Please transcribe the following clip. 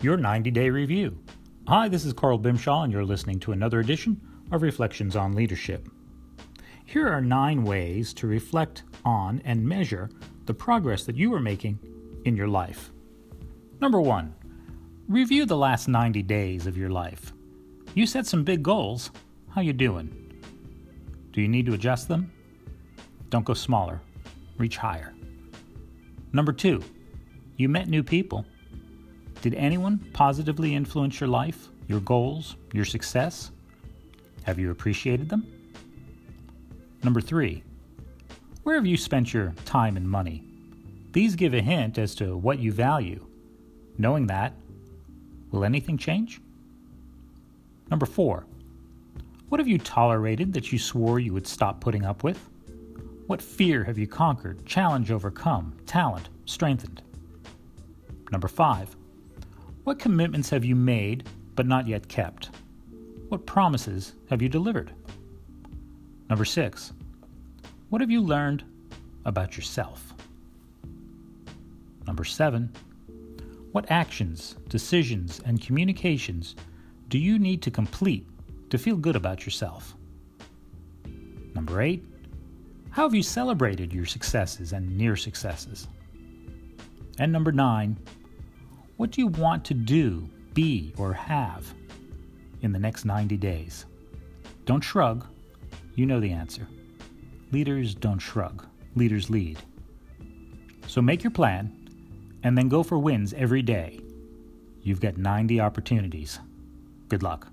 your 90 day review. Hi, this is Carl Bimshaw, and you're listening to another edition of Reflections on Leadership. Here are nine ways to reflect on and measure the progress that you are making in your life. Number one, review the last 90 days of your life. You set some big goals. How you doing? Do you need to adjust them? Don't go smaller. Reach higher. Number two, you met new people. Did anyone positively influence your life, your goals, your success? Have you appreciated them? Number three, where have you spent your time and money? These give a hint as to what you value. Knowing that, will anything change? Number four, what have you tolerated that you swore you would stop putting up with? What fear have you conquered, challenge overcome, talent strengthened? Number five, what commitments have you made but not yet kept? What promises have you delivered? Number six, what have you learned about yourself? Number seven, what actions, decisions, and communications do you need to complete to feel good about yourself? Number eight, how have you celebrated your successes and near successes? And number nine, what do you want to do, be, or have in the next 90 days? Don't shrug. You know the answer. Leaders don't shrug, leaders lead. So make your plan and then go for wins every day. You've got 90 opportunities. Good luck.